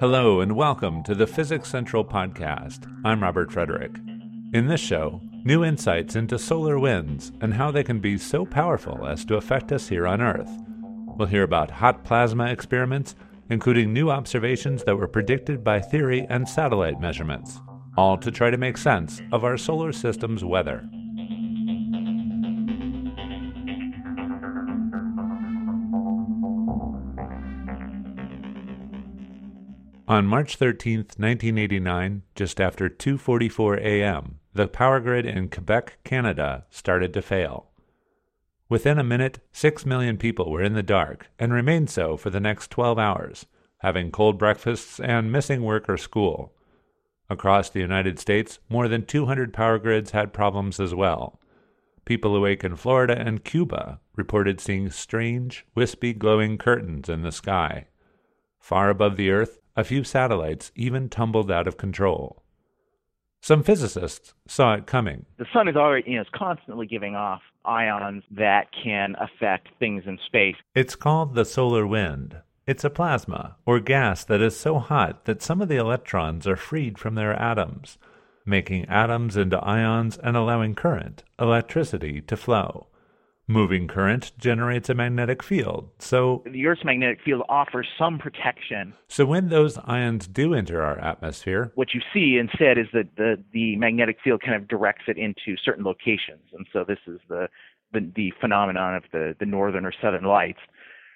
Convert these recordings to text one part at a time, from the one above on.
Hello, and welcome to the Physics Central podcast. I'm Robert Frederick. In this show, new insights into solar winds and how they can be so powerful as to affect us here on Earth. We'll hear about hot plasma experiments, including new observations that were predicted by theory and satellite measurements, all to try to make sense of our solar system's weather. On March 13, 1989, just after 2:44 a.m., the power grid in Quebec, Canada, started to fail. Within a minute, 6 million people were in the dark and remained so for the next 12 hours, having cold breakfasts and missing work or school. Across the United States, more than 200 power grids had problems as well. People awake in Florida and Cuba reported seeing strange, wispy glowing curtains in the sky. Far above the Earth, a few satellites even tumbled out of control. Some physicists saw it coming. The sun is already, you know, is constantly giving off ions that can affect things in space. It's called the solar wind. It's a plasma, or gas, that is so hot that some of the electrons are freed from their atoms, making atoms into ions and allowing current, electricity, to flow. Moving current generates a magnetic field, so The Earth's magnetic field offers some protection. so when those ions do enter our atmosphere, What you see instead is that the, the magnetic field kind of directs it into certain locations. And so this is the, the, the phenomenon of the, the northern or southern lights.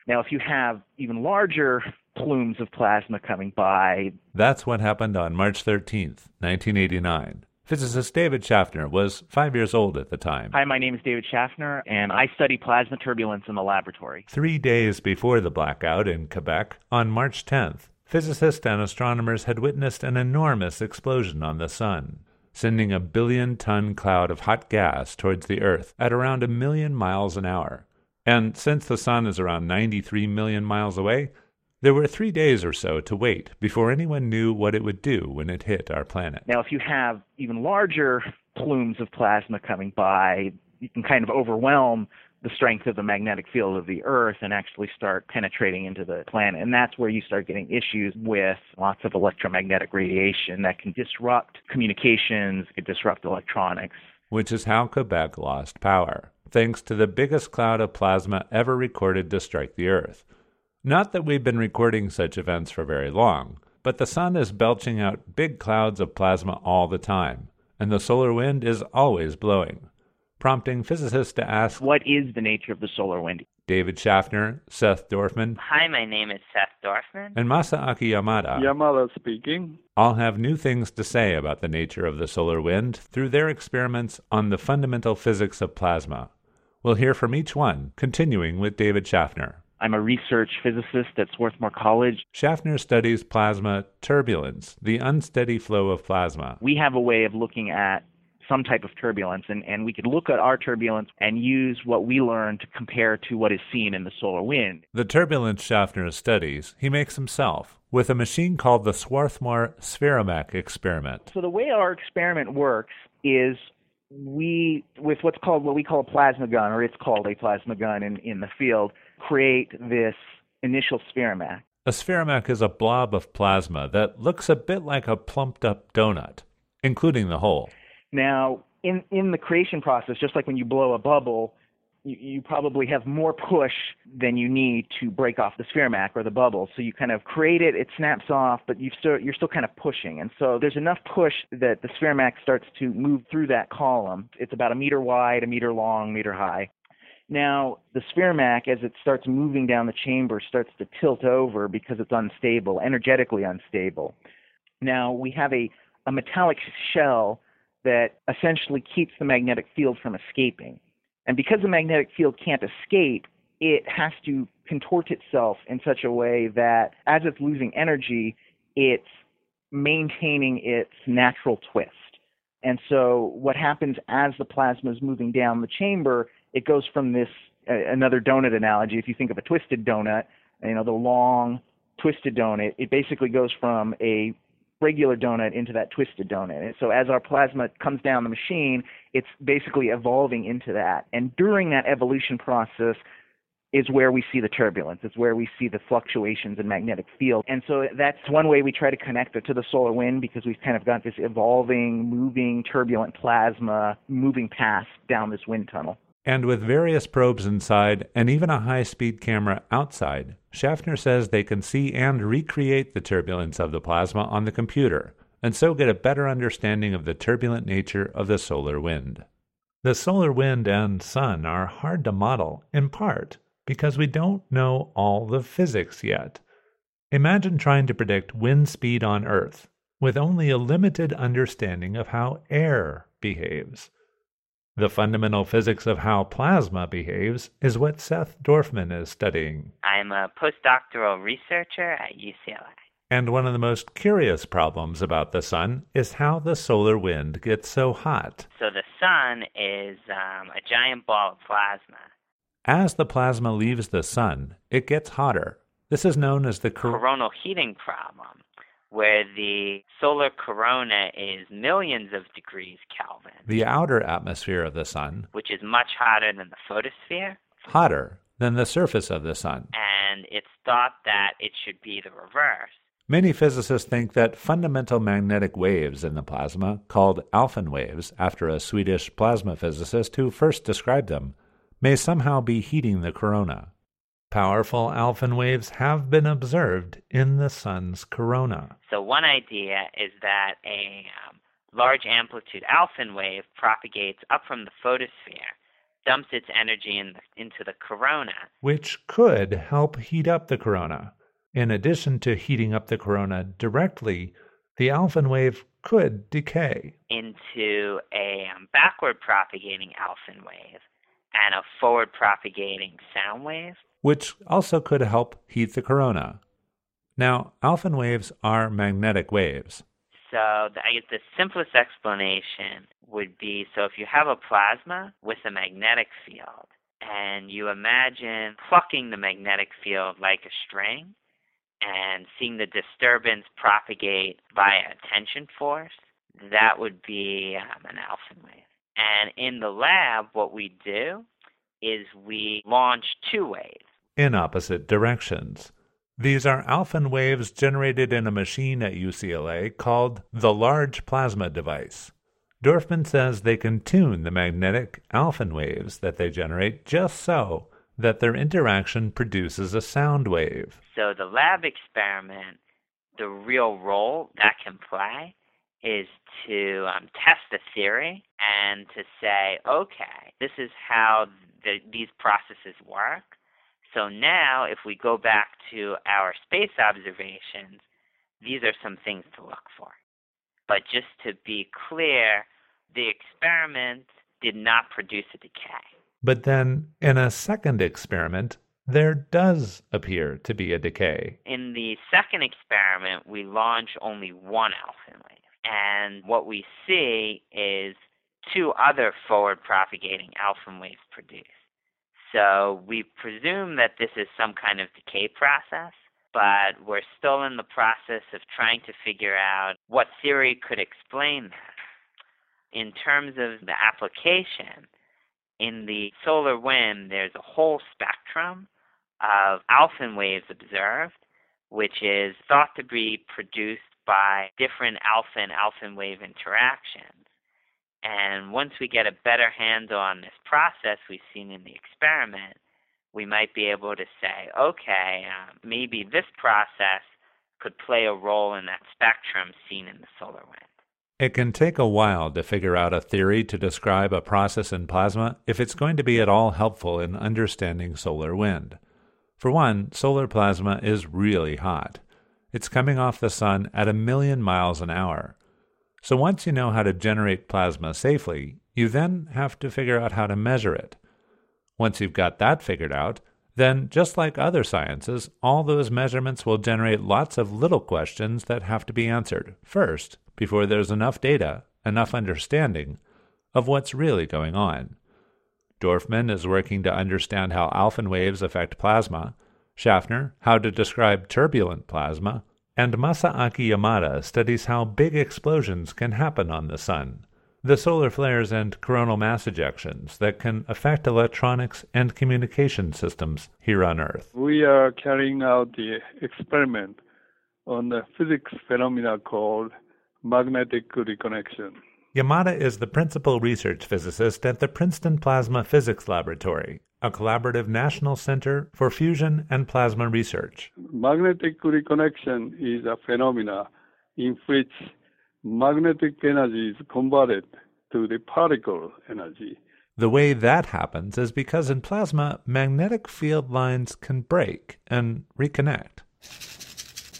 Now, if you have even larger plumes of plasma coming by, that's what happened on March 13th, 1989. Physicist David Schaffner was five years old at the time. Hi, my name is David Schaffner, and I study plasma turbulence in the laboratory. Three days before the blackout in Quebec, on March 10th, physicists and astronomers had witnessed an enormous explosion on the Sun, sending a billion ton cloud of hot gas towards the Earth at around a million miles an hour. And since the Sun is around 93 million miles away, there were three days or so to wait before anyone knew what it would do when it hit our planet. Now, if you have even larger plumes of plasma coming by, you can kind of overwhelm the strength of the magnetic field of the Earth and actually start penetrating into the planet. And that's where you start getting issues with lots of electromagnetic radiation that can disrupt communications, can disrupt electronics. Which is how Quebec lost power, thanks to the biggest cloud of plasma ever recorded to strike the Earth. Not that we've been recording such events for very long, but the sun is belching out big clouds of plasma all the time, and the solar wind is always blowing, prompting physicists to ask What is the nature of the solar wind? David Schaffner, Seth Dorfman, Hi, my name is Seth Dorfman. and Masaaki Yamada Yamada speaking. all have new things to say about the nature of the solar wind through their experiments on the fundamental physics of plasma. We'll hear from each one, continuing with David Schaffner. I'm a research physicist at Swarthmore College. Schaffner studies plasma turbulence, the unsteady flow of plasma. We have a way of looking at some type of turbulence, and, and we could look at our turbulence and use what we learn to compare to what is seen in the solar wind. The turbulence Schaffner studies, he makes himself with a machine called the Swarthmore Spheromak experiment. So the way our experiment works is we, with what's called what we call a plasma gun, or it's called a plasma gun in, in the field, create this initial spheromak. A spheromak is a blob of plasma that looks a bit like a plumped up donut, including the hole. Now, in, in the creation process, just like when you blow a bubble, you, you probably have more push than you need to break off the spheromak or the bubble. So you kind of create it, it snaps off, but you still, you're still kind of pushing. And so there's enough push that the spheromak starts to move through that column. It's about a meter wide, a meter long, meter high. Now, the spheromak, as it starts moving down the chamber, starts to tilt over because it's unstable, energetically unstable. Now, we have a, a metallic shell that essentially keeps the magnetic field from escaping. And because the magnetic field can't escape, it has to contort itself in such a way that as it's losing energy, it's maintaining its natural twist. And so what happens as the plasma is moving down the chamber, it goes from this another donut analogy. If you think of a twisted donut, you know the long twisted donut, it basically goes from a regular donut into that twisted donut. And so as our plasma comes down the machine, it's basically evolving into that. And during that evolution process, is where we see the turbulence. It's where we see the fluctuations in magnetic field. And so that's one way we try to connect it to the solar wind because we've kind of got this evolving, moving, turbulent plasma moving past down this wind tunnel. And with various probes inside and even a high speed camera outside, Schaffner says they can see and recreate the turbulence of the plasma on the computer, and so get a better understanding of the turbulent nature of the solar wind. The solar wind and sun are hard to model, in part because we don't know all the physics yet. Imagine trying to predict wind speed on Earth with only a limited understanding of how air behaves. The fundamental physics of how plasma behaves is what Seth Dorfman is studying. I'm a postdoctoral researcher at UCLA. And one of the most curious problems about the sun is how the solar wind gets so hot. So the sun is um, a giant ball of plasma. As the plasma leaves the sun, it gets hotter. This is known as the cor- coronal heating problem, where the solar corona is millions of degrees Kelvin. The outer atmosphere of the sun, which is much hotter than the photosphere, hotter than the surface of the sun. And it's thought that it should be the reverse. Many physicists think that fundamental magnetic waves in the plasma, called Alfvén waves after a Swedish plasma physicist who first described them, may somehow be heating the corona. Powerful Alfvén waves have been observed in the sun's corona. So, one idea is that a um, large amplitude Alfvén wave propagates up from the photosphere, dumps its energy in the, into the corona, which could help heat up the corona. In addition to heating up the corona directly, the Alfvén wave could decay into a um, backward propagating Alfvén wave and a forward propagating sound wave, which also could help heat the corona. Now, Alfvén waves are magnetic waves. So, the, I guess the simplest explanation would be so if you have a plasma with a magnetic field, and you imagine plucking the magnetic field like a string, and seeing the disturbance propagate via a tension force, that would be um, an Alfvén wave. And in the lab, what we do is we launch two waves in opposite directions. These are Alfvén waves generated in a machine at UCLA called the Large Plasma Device. Dorfman says they can tune the magnetic Alfvén waves that they generate just so that their interaction produces a sound wave. So the lab experiment, the real role that can play is to um, test the theory and to say, okay, this is how the, these processes work. So now, if we go back to our space observations, these are some things to look for. But just to be clear, the experiment did not produce a decay. But then, in a second experiment, there does appear to be a decay. In the second experiment, we launch only one Alfvén wave. And what we see is two other forward propagating Alfvén waves produced. So we presume that this is some kind of decay process, but we're still in the process of trying to figure out what theory could explain that. In terms of the application, in the solar wind, there's a whole spectrum of Alfvén waves observed, which is thought to be produced by different alpha and Alfvén wave interactions. And once we get a better handle on this process we've seen in the experiment, we might be able to say, okay, uh, maybe this process could play a role in that spectrum seen in the solar wind. It can take a while to figure out a theory to describe a process in plasma if it's going to be at all helpful in understanding solar wind. For one, solar plasma is really hot. It's coming off the sun at a million miles an hour. So once you know how to generate plasma safely, you then have to figure out how to measure it. Once you've got that figured out, then, just like other sciences, all those measurements will generate lots of little questions that have to be answered first before there's enough data, enough understanding of what's really going on. Dorfman is working to understand how Alfvén waves affect plasma, Schaffner, how to describe turbulent plasma, and Masaaki Yamada studies how big explosions can happen on the sun. the solar flares and coronal mass ejections that can affect electronics and communication systems here on Earth. We are carrying out the experiment on the physics phenomena called magnetic reconnection. Yamada is the principal research physicist at the Princeton Plasma Physics Laboratory, a collaborative national center for fusion and plasma research. Magnetic reconnection is a phenomena in which magnetic energy is converted to the particle energy. The way that happens is because in plasma, magnetic field lines can break and reconnect.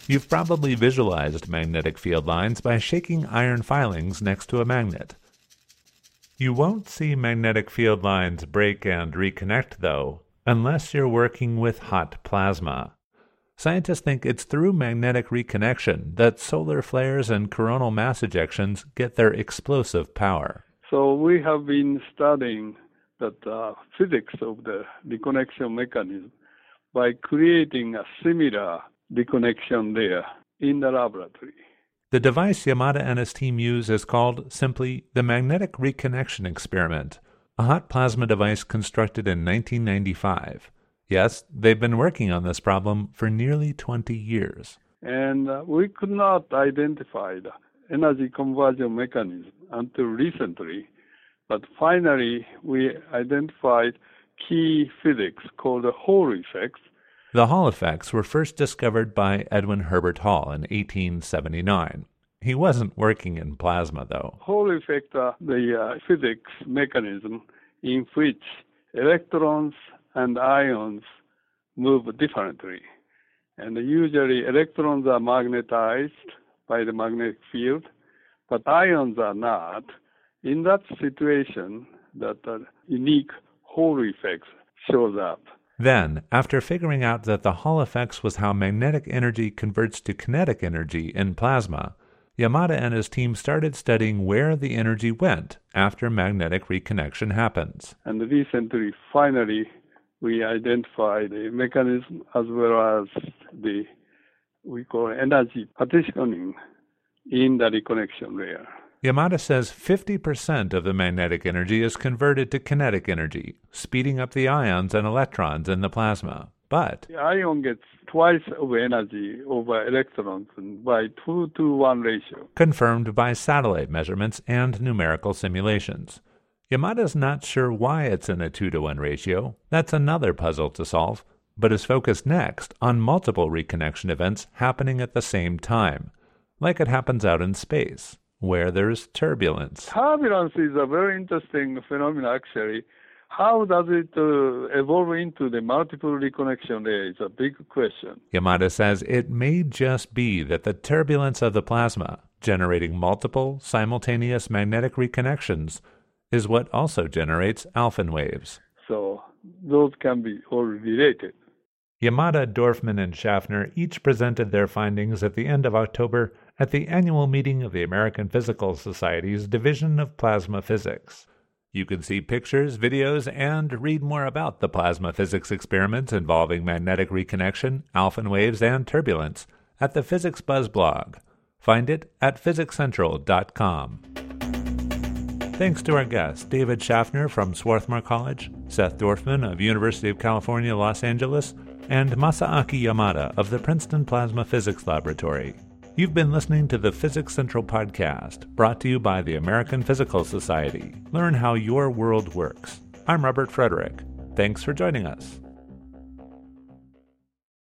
You've probably visualized magnetic field lines by shaking iron filings next to a magnet. You won't see magnetic field lines break and reconnect, though, unless you're working with hot plasma. Scientists think it's through magnetic reconnection that solar flares and coronal mass ejections get their explosive power. So we have been studying that uh, physics of the reconnection mechanism by creating a similar reconnection there in the laboratory. The device Yamada and his team use is called simply the Magnetic Reconnection Experiment, a hot plasma device constructed in 1995. Yes, they've been working on this problem for nearly 20 years. And uh, we could not identify the energy conversion mechanism until recently, but finally we identified key physics called the Hall effects. The Hall effects were first discovered by Edwin Herbert Hall in 1879. He wasn't working in plasma, though. Hall effect are the uh, physics mechanism in which electrons and ions move differently. And usually electrons are magnetized by the magnetic field, but ions are not. In that situation, that uh, unique Hall effect shows up. Then, after figuring out that the Hall effects was how magnetic energy converts to kinetic energy in plasma, Yamada and his team started studying where the energy went after magnetic reconnection happens. And recently, finally, we identified the mechanism as well as the we call energy partitioning in the reconnection layer. Yamada says 50% of the magnetic energy is converted to kinetic energy, speeding up the ions and electrons in the plasma. But the ion gets twice of energy over electrons by 2 to 1 ratio. Confirmed by satellite measurements and numerical simulations. Yamada's not sure why it's in a 2 to 1 ratio. That's another puzzle to solve, but is focused next on multiple reconnection events happening at the same time, like it happens out in space, where there's turbulence. Turbulence is a very interesting phenomenon, actually. How does it uh, evolve into the multiple reconnection layer is a big question. Yamada says it may just be that the turbulence of the plasma, generating multiple simultaneous magnetic reconnections, is what also generates Alfvén waves. So those can be all related. Yamada, Dorfman, and Schaffner each presented their findings at the end of October at the annual meeting of the American Physical Society's Division of Plasma Physics. You can see pictures, videos, and read more about the plasma physics experiments involving magnetic reconnection, Alfvén waves, and turbulence at the Physics Buzz blog. Find it at physicscentral.com. Thanks to our guests, David Schaffner from Swarthmore College, Seth Dorfman of University of California, Los Angeles, and Masaaki Yamada of the Princeton Plasma Physics Laboratory. You've been listening to the Physics Central podcast, brought to you by the American Physical Society. Learn how your world works. I'm Robert Frederick. Thanks for joining us.